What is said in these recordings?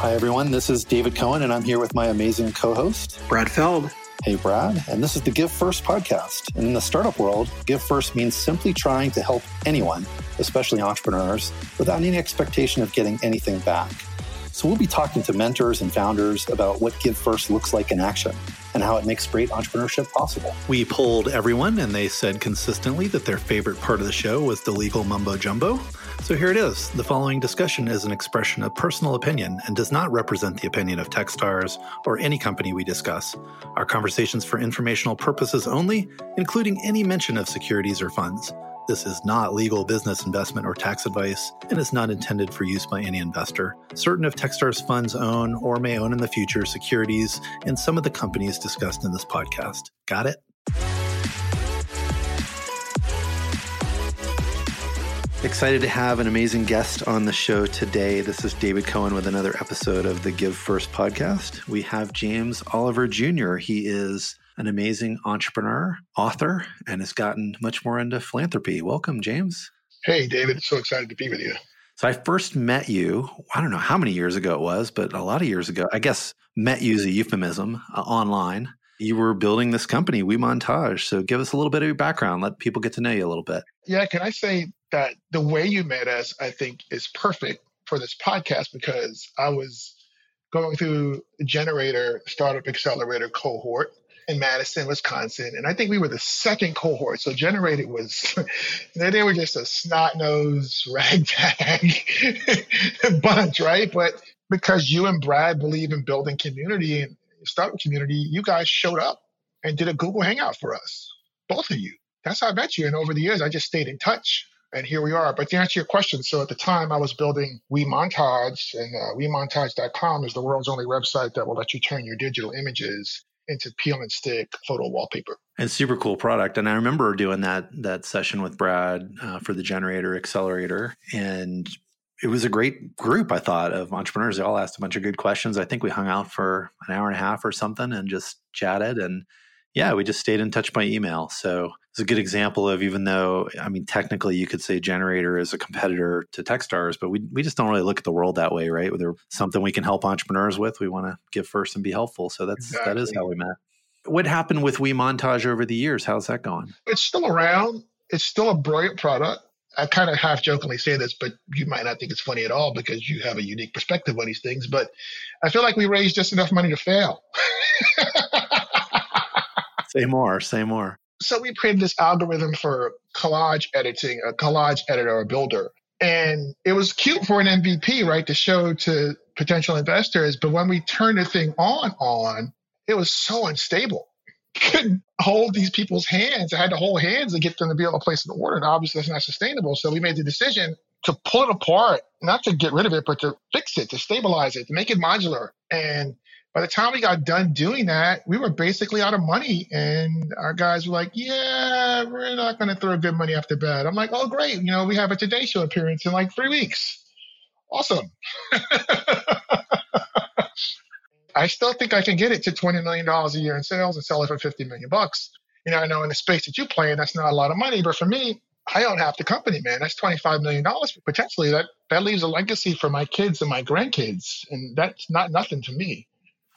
Hi, everyone. This is David Cohen, and I'm here with my amazing co host, Brad Feld. Hey, Brad. And this is the Give First podcast. And in the startup world, Give First means simply trying to help anyone, especially entrepreneurs, without any expectation of getting anything back. So we'll be talking to mentors and founders about what Give First looks like in action and how it makes great entrepreneurship possible. We polled everyone, and they said consistently that their favorite part of the show was the legal mumbo jumbo. So here it is. The following discussion is an expression of personal opinion and does not represent the opinion of Techstars or any company we discuss. Our conversations for informational purposes only, including any mention of securities or funds. This is not legal business investment or tax advice and is not intended for use by any investor. Certain of Techstars funds own or may own in the future securities in some of the companies discussed in this podcast. Got it? Excited to have an amazing guest on the show today. This is David Cohen with another episode of the Give First podcast. We have James Oliver Jr. He is an amazing entrepreneur, author, and has gotten much more into philanthropy. Welcome, James. Hey, David. So excited to be with you. So I first met you, I don't know how many years ago it was, but a lot of years ago. I guess met you is a euphemism uh, online. You were building this company, We Montage. So give us a little bit of your background. Let people get to know you a little bit. Yeah, can I say that the way you met us, I think, is perfect for this podcast because I was going through Generator Startup Accelerator cohort in Madison, Wisconsin. And I think we were the second cohort. So Generator was, they were just a snot nosed ragtag bunch, right? But because you and Brad believe in building community and startup community, you guys showed up and did a Google Hangout for us, both of you. That's how I met you. And over the years, I just stayed in touch and here we are. But to answer your question, so at the time I was building WeMontage, and uh, WeMontage.com is the world's only website that will let you turn your digital images into peel and stick photo wallpaper. And super cool product. And I remember doing that that session with Brad uh, for the Generator Accelerator, and it was a great group. I thought of entrepreneurs. They all asked a bunch of good questions. I think we hung out for an hour and a half or something and just chatted and yeah, we just stayed in touch by email. So it's a good example of even though, I mean, technically you could say Generator is a competitor to Techstars, but we, we just don't really look at the world that way, right? Whether something we can help entrepreneurs with, we want to give first and be helpful. So that's exactly. that is how we met. What happened with We Montage over the years? How's that going? It's still around. It's still a brilliant product. I kind of half jokingly say this, but you might not think it's funny at all because you have a unique perspective on these things. But I feel like we raised just enough money to fail. say more, say more. So we created this algorithm for collage editing, a collage editor or builder. And it was cute for an MVP, right, to show to potential investors. But when we turned the thing on, on, it was so unstable. Couldn't hold these people's hands. I had to hold hands to get them to be able to place an order. And obviously that's not sustainable. So we made the decision to pull it apart, not to get rid of it, but to fix it, to stabilize it, to make it modular. And by the time we got done doing that, we were basically out of money. And our guys were like, yeah, we're not going to throw good money after bad. I'm like, oh, great. You know, we have a Today Show appearance in like three weeks. Awesome. I still think I can get it to $20 million a year in sales and sell it for 50 million bucks. You know, I know in the space that you play in, that's not a lot of money, but for me, I own half the company, man. That's $25 million potentially. That, that leaves a legacy for my kids and my grandkids. And that's not nothing to me.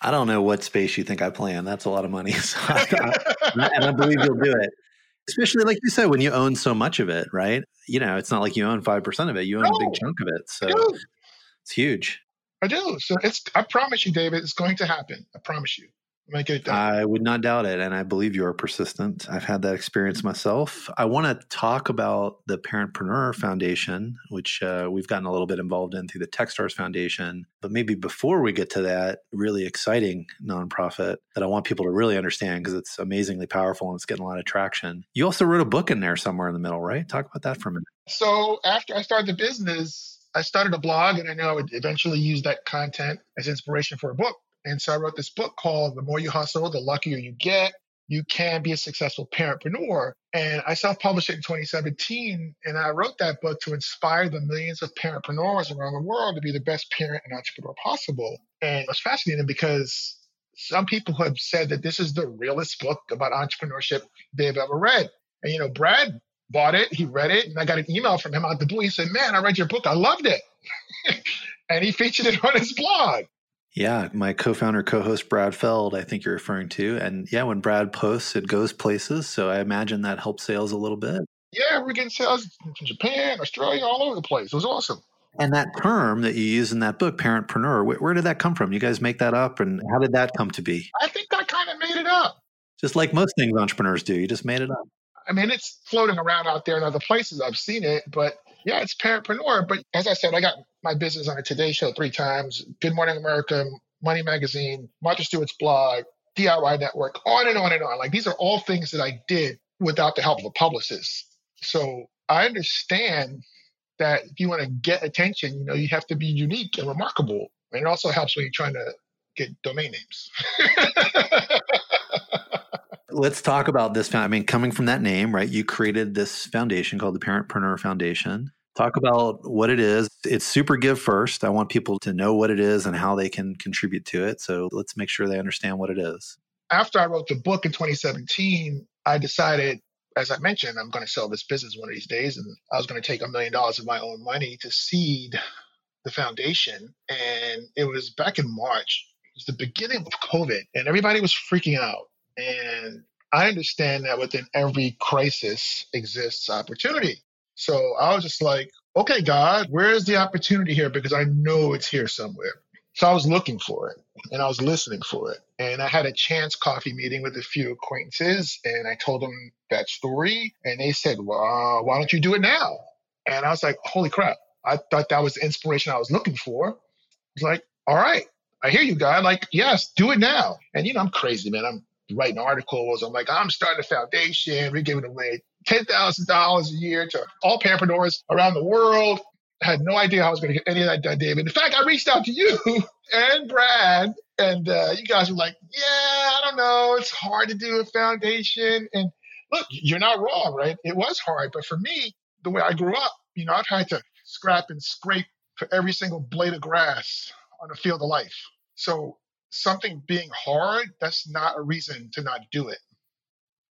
I don't know what space you think I play in. That's a lot of money. So I, and I believe you'll do it. Especially like you said, when you own so much of it, right? You know, it's not like you own five percent of it. You own no, a big chunk of it. So it's huge. I do. So it's I promise you, David, it's going to happen. I promise you. Make it done. I would not doubt it. And I believe you are persistent. I've had that experience myself. I want to talk about the Parentpreneur Foundation, which uh, we've gotten a little bit involved in through the Techstars Foundation. But maybe before we get to that really exciting nonprofit that I want people to really understand because it's amazingly powerful and it's getting a lot of traction. You also wrote a book in there somewhere in the middle, right? Talk about that for a minute. So after I started the business, I started a blog and I knew I would eventually use that content as inspiration for a book. And so I wrote this book called The More You Hustle, The Luckier You Get. You can be a successful parentpreneur. And I self published it in 2017. And I wrote that book to inspire the millions of parentpreneurs around the world to be the best parent and entrepreneur possible. And it was fascinating because some people have said that this is the realest book about entrepreneurship they've ever read. And, you know, Brad bought it, he read it, and I got an email from him out of the blue. He said, Man, I read your book. I loved it. and he featured it on his blog. Yeah, my co-founder, co-host Brad Feld, I think you're referring to, and yeah, when Brad posts, it goes places. So I imagine that helps sales a little bit. Yeah, we're getting sales from Japan, Australia, all over the place. It was awesome. And that term that you use in that book, parentpreneur, where, where did that come from? You guys make that up, and how did that come to be? I think I kind of made it up. Just like most things entrepreneurs do, you just made it up. I mean, it's floating around out there in other places. I've seen it, but yeah, it's parentpreneur. But as I said, I got my business on a Today Show three times. Good Morning America, Money Magazine, Martha Stewart's blog, DIY Network, on and on and on. Like these are all things that I did without the help of a publicist. So I understand that if you want to get attention, you know, you have to be unique and remarkable. And it also helps when you're trying to get domain names. Let's talk about this. I mean, coming from that name, right? You created this foundation called the Parentpreneur Foundation. Talk about what it is. It's super give first. I want people to know what it is and how they can contribute to it. So let's make sure they understand what it is. After I wrote the book in 2017, I decided, as I mentioned, I'm going to sell this business one of these days. And I was going to take a million dollars of my own money to seed the foundation. And it was back in March. It was the beginning of COVID, and everybody was freaking out. And I understand that within every crisis exists opportunity. So I was just like, okay, God, where's the opportunity here? Because I know it's here somewhere. So I was looking for it and I was listening for it. And I had a chance coffee meeting with a few acquaintances and I told them that story. And they said, well, uh, why don't you do it now? And I was like, holy crap. I thought that was the inspiration I was looking for. I was like, all right, I hear you, God. Like, yes, do it now. And, you know, I'm crazy, man. I'm writing articles. I'm like, I'm starting a foundation. We're giving away $10,000 a year to all parentpreneurs around the world. I had no idea how I was going to get any of that done, David. In fact, I reached out to you and Brad, and uh, you guys were like, yeah, I don't know. It's hard to do a foundation. And look, you're not wrong, right? It was hard. But for me, the way I grew up, you know, I've had to scrap and scrape for every single blade of grass on the field of life. So something being hard, that's not a reason to not do it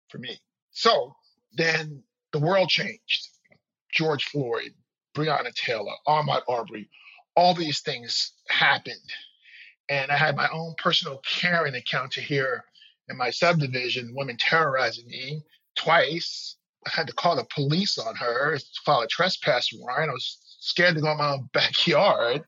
for me. So then the world changed. George Floyd, Breonna Taylor, Ahmaud Arbery, all these things happened. And I had my own personal Karen account to hear in my subdivision, women terrorizing me twice. I had to call the police on her, file a trespass warrant. I was scared to go in my own backyard.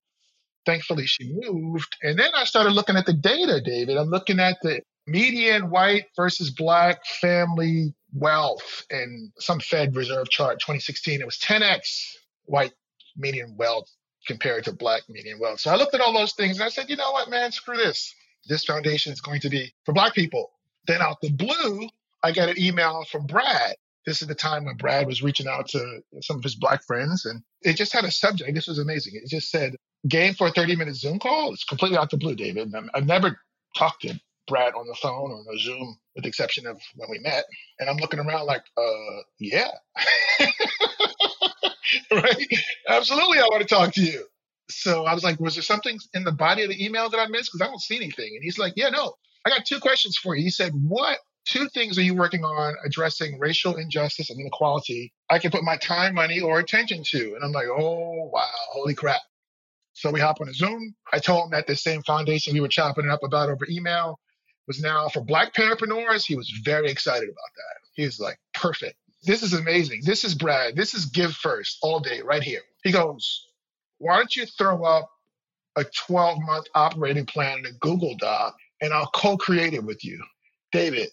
Thankfully, she moved. And then I started looking at the data, David. I'm looking at the median white versus black family wealth and some Fed reserve chart 2016. It was 10x white median wealth compared to black median wealth. So I looked at all those things and I said, you know what, man, screw this. This foundation is going to be for black people. Then out the blue, I got an email from Brad. This is the time when Brad was reaching out to some of his black friends and it just had a subject. This was amazing. It just said, game for a 30 minute Zoom call. It's completely out the blue, David. I've never talked to Brad on the phone or on a Zoom, with the exception of when we met. And I'm looking around like, uh, yeah. right? Absolutely, I want to talk to you. So I was like, was there something in the body of the email that I missed? Because I don't see anything. And he's like, yeah, no, I got two questions for you. He said, what two things are you working on addressing racial injustice and inequality I can put my time, money, or attention to? And I'm like, oh, wow, holy crap. So we hop on a Zoom. I told him that the same foundation we were chopping it up about over email was now for black parentpreneurs. He was very excited about that. He was like, perfect. This is amazing. This is Brad. This is give first all day right here. He goes, why don't you throw up a 12 month operating plan in a Google Doc and I'll co create it with you? David,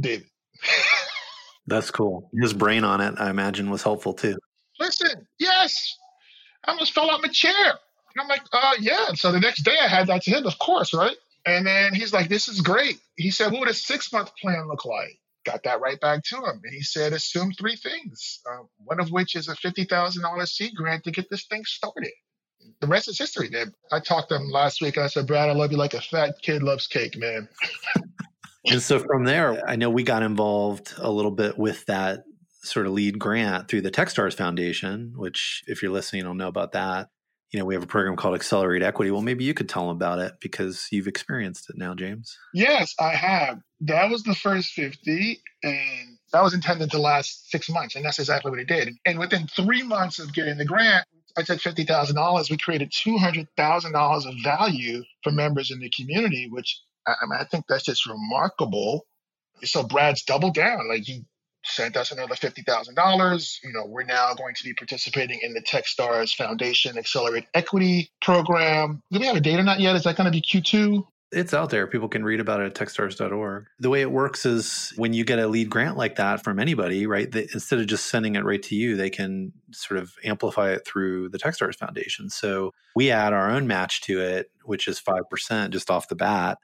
David. That's cool. His brain on it, I imagine, was helpful too. Listen, yes. I almost fell out my chair. And I'm like, uh, yeah. So the next day I had that to him, of course, right? And then he's like, this is great. He said, what would a six month plan look like? Got that right back to him. And he said, assume three things, uh, one of which is a $50,000 seed grant to get this thing started. The rest is history, man. I talked to him last week and I said, Brad, I love you like a fat kid loves cake, man. and so from there, I know we got involved a little bit with that sort of lead grant through the Techstars Foundation, which, if you're listening, you'll know about that you know, we have a program called Accelerate Equity. Well, maybe you could tell them about it because you've experienced it now, James. Yes, I have. That was the first 50, and that was intended to last six months, and that's exactly what it did. And within three months of getting the grant, I took fifty thousand dollars. We created two hundred thousand dollars of value for members in the community, which I, mean, I think that's just remarkable. So Brad's doubled down. Like he sent us another fifty thousand dollars. You know, we're now going to be participating in the TechStars Foundation Accelerate Equity Program. Do we have a date on that yet? Is that going to be Q two? It's out there. People can read about it at techstars.org. The way it works is when you get a lead grant like that from anybody, right? They, instead of just sending it right to you, they can sort of amplify it through the Techstars Foundation. So we add our own match to it, which is 5% just off the bat.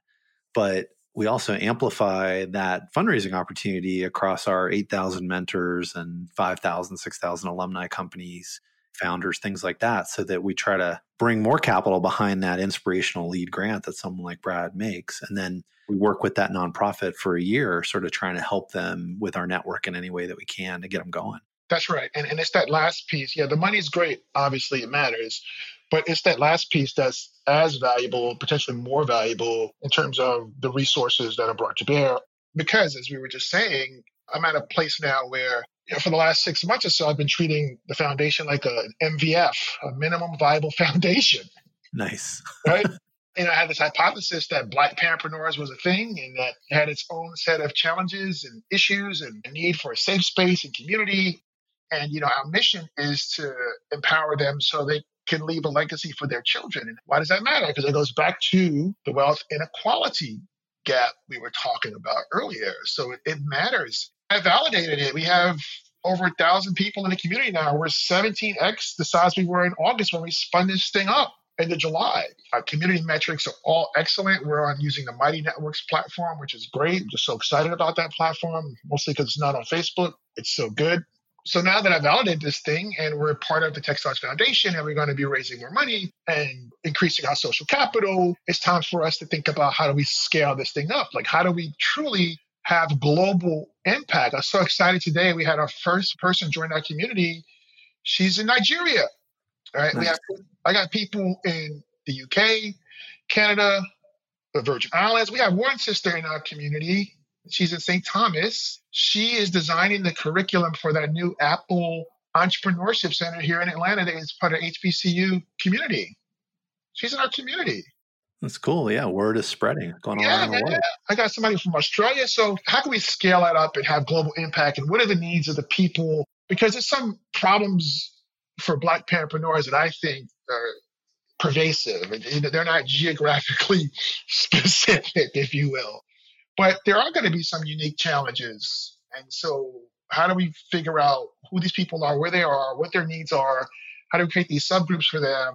But we also amplify that fundraising opportunity across our 8,000 mentors and 5,000, 6,000 alumni companies founders, things like that, so that we try to bring more capital behind that inspirational lead grant that someone like Brad makes. And then we work with that nonprofit for a year, sort of trying to help them with our network in any way that we can to get them going. That's right. And, and it's that last piece. Yeah, the money's great. Obviously, it matters. But it's that last piece that's as valuable, potentially more valuable in terms of the resources that are brought to bear. Because as we were just saying, I'm at a place now where you know, for the last six months or so, I've been treating the foundation like an MVF, a minimum viable foundation. Nice. right? And I had this hypothesis that Black parentpreneurs was a thing and that it had its own set of challenges and issues and a need for a safe space and community. And, you know, our mission is to empower them so they can leave a legacy for their children. And why does that matter? Because it goes back to the wealth inequality gap we were talking about earlier. So it, it matters I validated it. We have over a thousand people in the community now. We're 17x the size we were in August when we spun this thing up into July. Our community metrics are all excellent. We're on using the Mighty Networks platform, which is great. I'm just so excited about that platform, mostly because it's not on Facebook. It's so good. So now that I validated this thing and we're part of the Techstars Foundation and we're going to be raising more money and increasing our social capital, it's time for us to think about how do we scale this thing up? Like, how do we truly have global impact. I'm so excited today. We had our first person join our community. She's in Nigeria. Right. Nice. We have I got people in the UK, Canada, the Virgin Islands. We have one sister in our community. She's at St. Thomas. She is designing the curriculum for that new Apple Entrepreneurship Center here in Atlanta that is part of HBCU community. She's in our community. That's cool. Yeah, word is spreading. Going yeah, around the world. I got somebody from Australia. So how can we scale that up and have global impact? And what are the needs of the people? Because there's some problems for Black parentpreneurs that I think are pervasive. They're not geographically specific, if you will. But there are going to be some unique challenges. And so how do we figure out who these people are, where they are, what their needs are? How do we create these subgroups for them?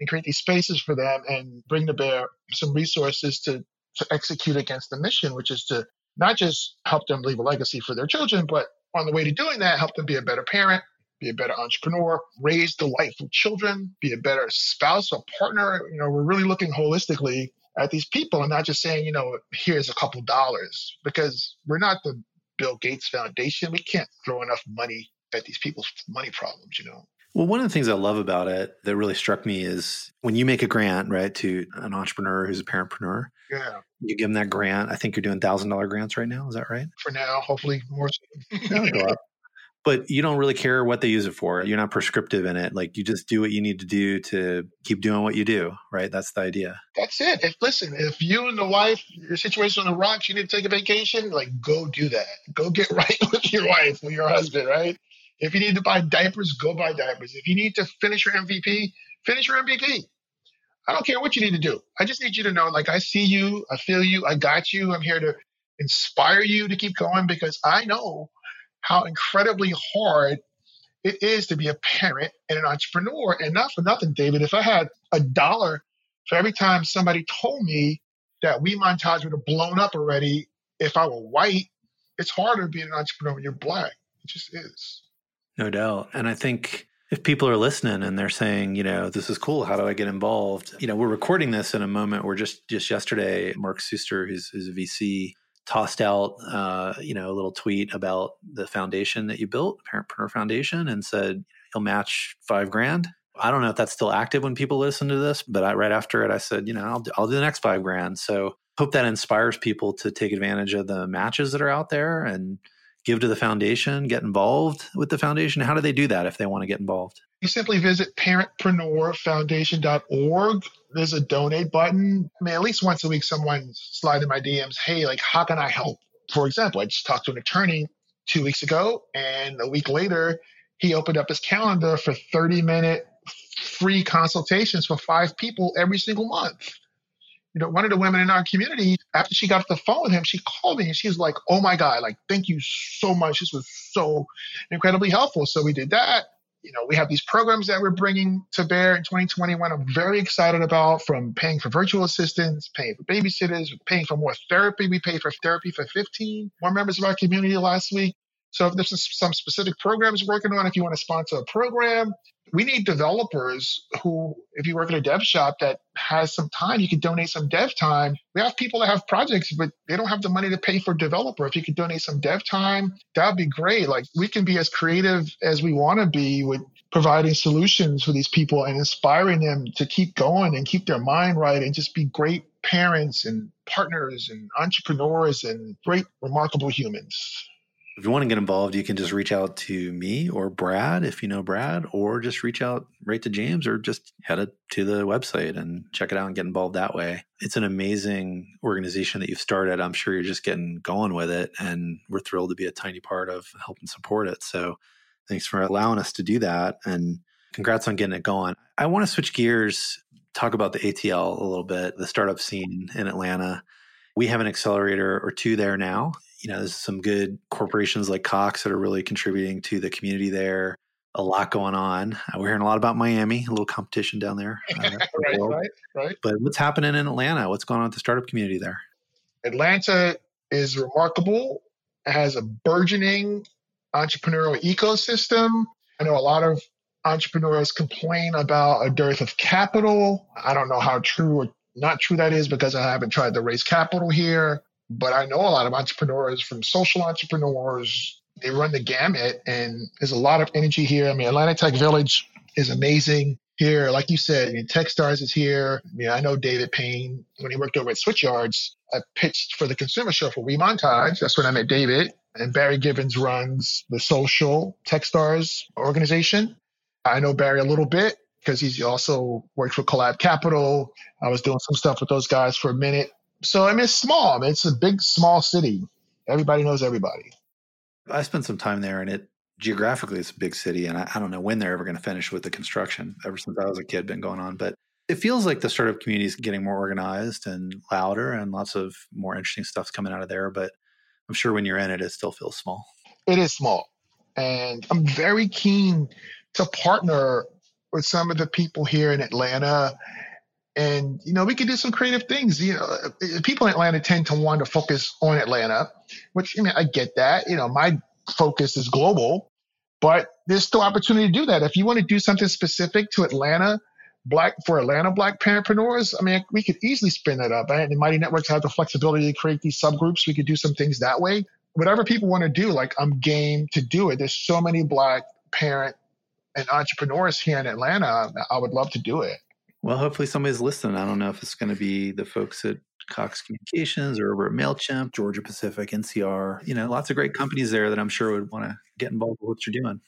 and create these spaces for them and bring to bear some resources to, to execute against the mission, which is to not just help them leave a legacy for their children, but on the way to doing that, help them be a better parent, be a better entrepreneur, raise delightful children, be a better spouse or partner. You know, we're really looking holistically at these people and not just saying, you know, here's a couple dollars because we're not the Bill Gates Foundation. We can't throw enough money at these people's money problems, you know. Well, one of the things I love about it that really struck me is when you make a grant, right, to an entrepreneur who's a parentpreneur. Yeah. You give them that grant. I think you're doing thousand dollar grants right now. Is that right? For now, hopefully more. But you don't really care what they use it for. You're not prescriptive in it. Like you just do what you need to do to keep doing what you do, right? That's the idea. That's it. If listen, if you and the wife, your situation on the rocks, you need to take a vacation, like go do that. Go get right with your wife or your husband, right? If you need to buy diapers, go buy diapers. If you need to finish your MVP, finish your MVP. I don't care what you need to do. I just need you to know, like, I see you, I feel you, I got you. I'm here to inspire you to keep going because I know how incredibly hard it is to be a parent and an entrepreneur. And not for nothing, David, if I had a dollar for every time somebody told me that We Montage would have blown up already if I were white, it's harder being an entrepreneur when you're black. It just is. No doubt. And I think if people are listening and they're saying, you know, this is cool, how do I get involved? You know, we're recording this in a moment where just just yesterday, Mark Suster, who's, who's a VC, tossed out, uh, you know, a little tweet about the foundation that you built, Parentpreneur Foundation, and said he'll match five grand. I don't know if that's still active when people listen to this, but I, right after it, I said, you know, I'll, I'll do the next five grand. So hope that inspires people to take advantage of the matches that are out there and give to the foundation, get involved with the foundation? How do they do that if they want to get involved? You simply visit parentpreneurfoundation.org. There's a donate button. I mean, at least once a week, someone slide in my DMs, hey, like, how can I help? For example, I just talked to an attorney two weeks ago, and a week later, he opened up his calendar for 30 minute free consultations for five people every single month. You know, one of the women in our community, after she got the phone with him, she called me and she was like, Oh my God, like, thank you so much. This was so incredibly helpful. So we did that. You know, we have these programs that we're bringing to bear in 2021. I'm very excited about from paying for virtual assistants, paying for babysitters, paying for more therapy. We paid for therapy for 15 more members of our community last week. So if there's some specific programs working on, if you want to sponsor a program, we need developers who, if you work at a dev shop that has some time, you can donate some dev time. We have people that have projects, but they don't have the money to pay for developer. If you could donate some dev time, that'd be great. Like we can be as creative as we want to be with providing solutions for these people and inspiring them to keep going and keep their mind right and just be great parents and partners and entrepreneurs and great, remarkable humans if you want to get involved, you can just reach out to me or Brad if you know Brad, or just reach out right to James or just head it to the website and check it out and get involved that way. It's an amazing organization that you've started. I'm sure you're just getting going with it, and we're thrilled to be a tiny part of helping support it. So thanks for allowing us to do that. And congrats on getting it going. I want to switch gears, talk about the ATL a little bit, the startup scene in Atlanta. We have an accelerator or two there now you know, there's some good corporations like Cox that are really contributing to the community there. A lot going on. Uh, we're hearing a lot about Miami, a little competition down there. Uh, right, right, right. But what's happening in Atlanta? What's going on with the startup community there? Atlanta is remarkable. It has a burgeoning entrepreneurial ecosystem. I know a lot of entrepreneurs complain about a dearth of capital. I don't know how true or not true that is because I haven't tried to raise capital here. But I know a lot of entrepreneurs from social entrepreneurs. They run the gamut, and there's a lot of energy here. I mean, Atlanta Tech Village is amazing here. Like you said, I mean, Techstars is here. I mean, I know David Payne when he worked over at Switchyards. I pitched for the consumer show for WeMontage. That's when I met David. And Barry Givens runs the social Techstars organization. I know Barry a little bit because he's also worked for Collab Capital. I was doing some stuff with those guys for a minute. So I mean, it's small. I mean, it's a big, small city. Everybody knows everybody. I spent some time there, and it geographically it's a big city, and I, I don't know when they're ever going to finish with the construction. Ever since I was a kid, been going on, but it feels like the startup community is getting more organized and louder, and lots of more interesting stuff's coming out of there. But I'm sure when you're in it, it still feels small. It is small, and I'm very keen to partner with some of the people here in Atlanta. And you know we could do some creative things you know uh, people in atlanta tend to want to focus on atlanta which i mean i get that you know my focus is global but there's still opportunity to do that. If you want to do something specific to atlanta black for atlanta black parentpreneurs i mean we could easily spin that up and mighty networks have the flexibility to create these subgroups. We could do some things that way. Whatever people want to do like i'm game to do it. There's so many black parent and entrepreneurs here in atlanta i would love to do it well, hopefully somebody's listening. I don't know if it's going to be the folks at Cox Communications or over at MailChimp, Georgia Pacific, NCR. You know, lots of great companies there that I'm sure would want to get involved with what you're doing.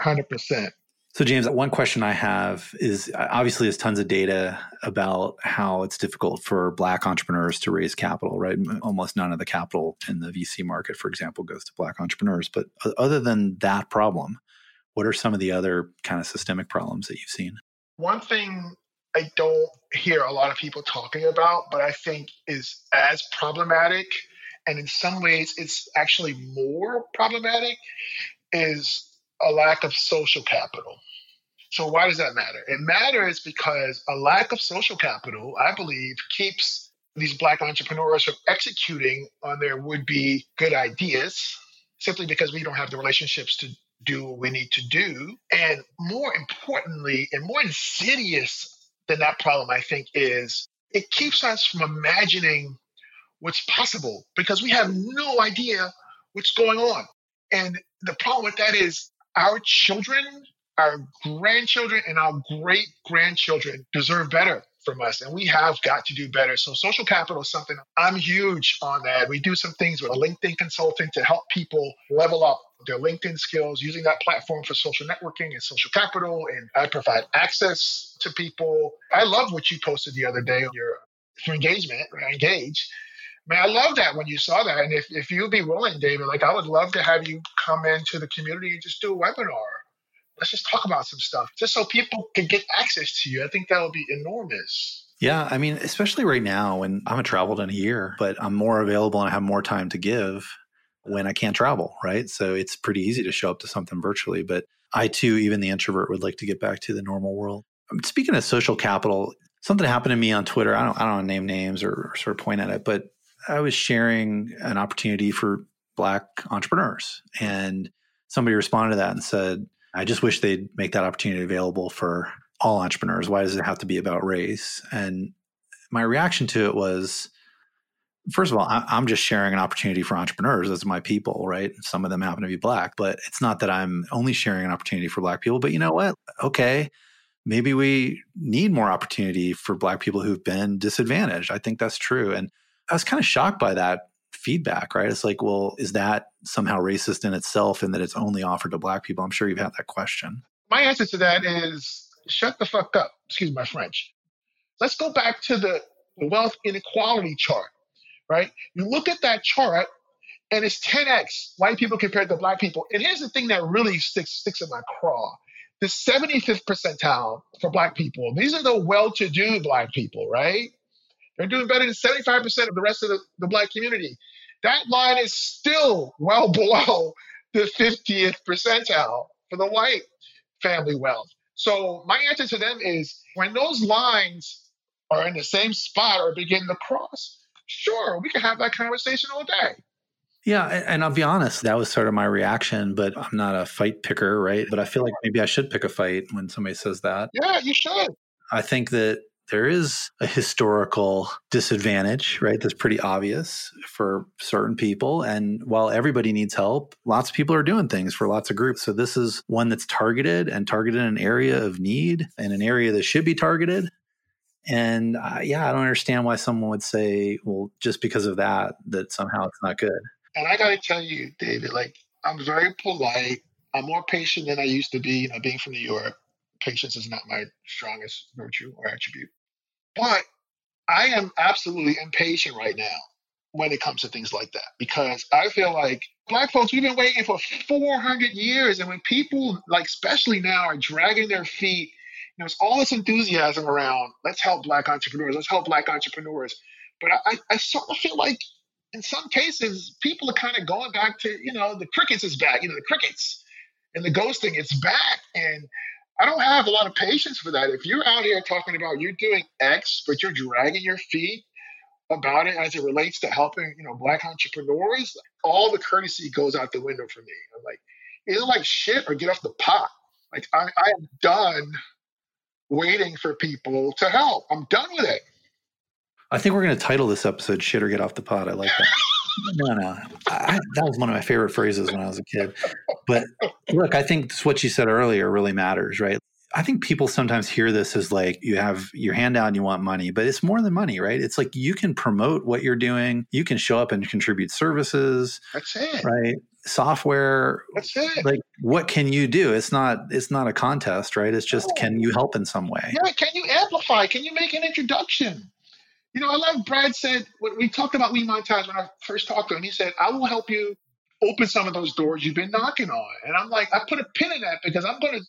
100%. So, James, one question I have is uh, obviously there's tons of data about how it's difficult for Black entrepreneurs to raise capital, right? Almost none of the capital in the VC market, for example, goes to Black entrepreneurs. But uh, other than that problem, what are some of the other kind of systemic problems that you've seen? One thing I don't hear a lot of people talking about, but I think is as problematic, and in some ways it's actually more problematic, is a lack of social capital. So, why does that matter? It matters because a lack of social capital, I believe, keeps these Black entrepreneurs from executing on their would be good ideas simply because we don't have the relationships to do what we need to do. And more importantly, and more insidious than that problem, I think, is it keeps us from imagining what's possible because we have no idea what's going on. And the problem with that is our children, our grandchildren, and our great grandchildren deserve better. From us, and we have got to do better. So, social capital is something I'm huge on that. We do some things with LinkedIn consulting to help people level up their LinkedIn skills using that platform for social networking and social capital. And I provide access to people. I love what you posted the other day on your for engagement, engage. Man, I love that when you saw that. And if, if you'd be willing, David, like I would love to have you come into the community and just do a webinar let's just talk about some stuff just so people can get access to you. I think that would be enormous. Yeah, I mean, especially right now when I haven't traveled in a year, but I'm more available and I have more time to give when I can't travel, right? So it's pretty easy to show up to something virtually. But I too, even the introvert, would like to get back to the normal world. Um, speaking of social capital, something happened to me on Twitter. I don't, I don't name names or, or sort of point at it, but I was sharing an opportunity for Black entrepreneurs, and somebody responded to that and said, I just wish they'd make that opportunity available for all entrepreneurs. Why does it have to be about race? And my reaction to it was, first of all, I'm just sharing an opportunity for entrepreneurs. That's my people, right? Some of them happen to be black, but it's not that I'm only sharing an opportunity for black people. But you know what? Okay, maybe we need more opportunity for black people who've been disadvantaged. I think that's true. And I was kind of shocked by that feedback, right? It's like, well, is that somehow racist in itself and that it's only offered to black people? I'm sure you've had that question. My answer to that is shut the fuck up. Excuse my French. Let's go back to the, wealth inequality chart, right? You look at that chart and it's 10x white people compared to black people. And here's the thing that really sticks sticks in my craw. The 75th percentile for black people, these are the well-to-do black people, right? They're doing better than 75% of the rest of the, the black community. That line is still well below the 50th percentile for the white family wealth. So my answer to them is when those lines are in the same spot or begin to cross, sure, we can have that conversation all day. Yeah, and I'll be honest, that was sort of my reaction, but I'm not a fight picker, right? But I feel like maybe I should pick a fight when somebody says that. Yeah, you should. I think that there is a historical disadvantage, right? That's pretty obvious for certain people. And while everybody needs help, lots of people are doing things for lots of groups. So this is one that's targeted and targeted in an area of need and an area that should be targeted. And uh, yeah, I don't understand why someone would say, well, just because of that, that somehow it's not good. And I got to tell you, David, like I'm very polite. I'm more patient than I used to be, you know, being from New York patience is not my strongest virtue or attribute. But I am absolutely impatient right now when it comes to things like that because I feel like black folks, we've been waiting for 400 years. And when people, like, especially now, are dragging their feet, you know, it's all this enthusiasm around let's help black entrepreneurs, let's help black entrepreneurs. But I, I sort of feel like in some cases, people are kind of going back to, you know, the crickets is back, you know, the crickets and the ghosting, it's back. And I don't have a lot of patience for that. If you're out here talking about you're doing X, but you're dragging your feet about it as it relates to helping, you know, black entrepreneurs, all the courtesy goes out the window for me. I'm like, either like shit or get off the pot. Like I, I am done waiting for people to help. I'm done with it. I think we're going to title this episode "Shit or Get Off the Pot." I like that. no, no, I, that was one of my favorite phrases when I was a kid. But look, I think what you said earlier really matters, right? I think people sometimes hear this as like you have your hand out and you want money, but it's more than money, right? It's like you can promote what you're doing, you can show up and contribute services. That's it. Right? Software. That's it. Like what can you do? It's not it's not a contest, right? It's just can you help in some way? Yeah, can you amplify? Can you make an introduction? You know, I love Brad said when we talked about WeMontage when I first talked to him, he said, I will help you open some of those doors you've been knocking on. And I'm like, I put a pin in that because I'm going to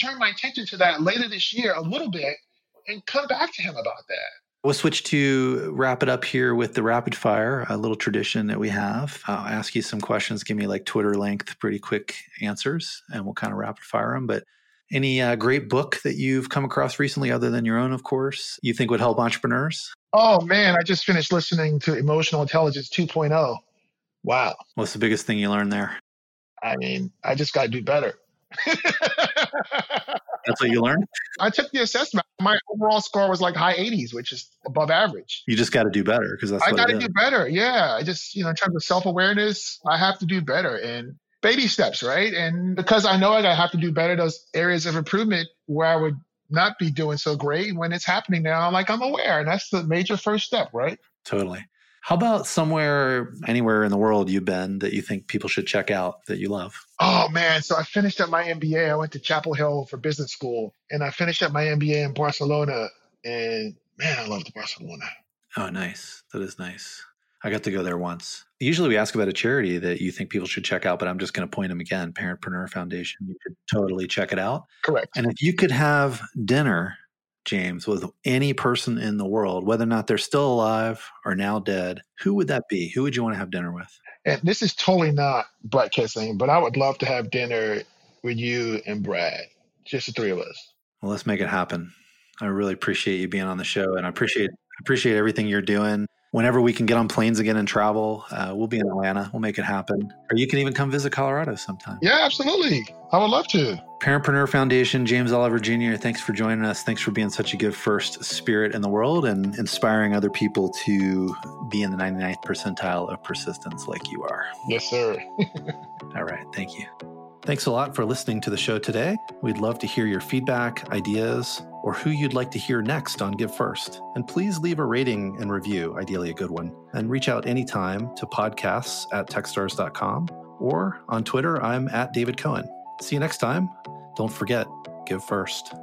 turn my attention to that later this year a little bit and come back to him about that. We'll switch to wrap it up here with the rapid fire, a little tradition that we have. I'll ask you some questions, give me like Twitter length, pretty quick answers, and we'll kind of rapid fire them. But any uh, great book that you've come across recently, other than your own, of course, you think would help entrepreneurs? Oh, man, I just finished listening to Emotional Intelligence 2.0. Wow. What's the biggest thing you learned there? I mean, I just got to do better. That's what you learned? I took the assessment. My overall score was like high 80s, which is above average. You just got to do better because that's I got to do better. Yeah. I just, you know, in terms of self awareness, I have to do better and baby steps, right? And because I know I have to do better, those areas of improvement where I would not be doing so great when it's happening now. I'm like I'm aware, and that's the major first step, right? Totally. How about somewhere, anywhere in the world you've been that you think people should check out that you love? Oh man, so I finished up my MBA. I went to Chapel Hill for business school, and I finished up my MBA in Barcelona. And man, I loved Barcelona. Oh, nice. That is nice. I got to go there once. Usually we ask about a charity that you think people should check out, but I'm just going to point them again Parentpreneur Foundation. You should totally check it out. Correct. And if you could have dinner, James, with any person in the world, whether or not they're still alive or now dead, who would that be? Who would you want to have dinner with? And this is totally not kissing, but I would love to have dinner with you and Brad, just the three of us. Well, let's make it happen. I really appreciate you being on the show, and I appreciate appreciate everything you're doing whenever we can get on planes again and travel, uh, we'll be in Atlanta. We'll make it happen. Or you can even come visit Colorado sometime. Yeah, absolutely. I would love to. Parentpreneur Foundation, James Oliver Jr., thanks for joining us. Thanks for being such a give first spirit in the world and inspiring other people to be in the 99th percentile of persistence like you are. Yes, sir. All right. Thank you. Thanks a lot for listening to the show today. We'd love to hear your feedback, ideas, or who you'd like to hear next on Give First. And please leave a rating and review, ideally a good one. And reach out anytime to podcasts at techstars.com or on Twitter, I'm at David Cohen. See you next time. Don't forget, give first.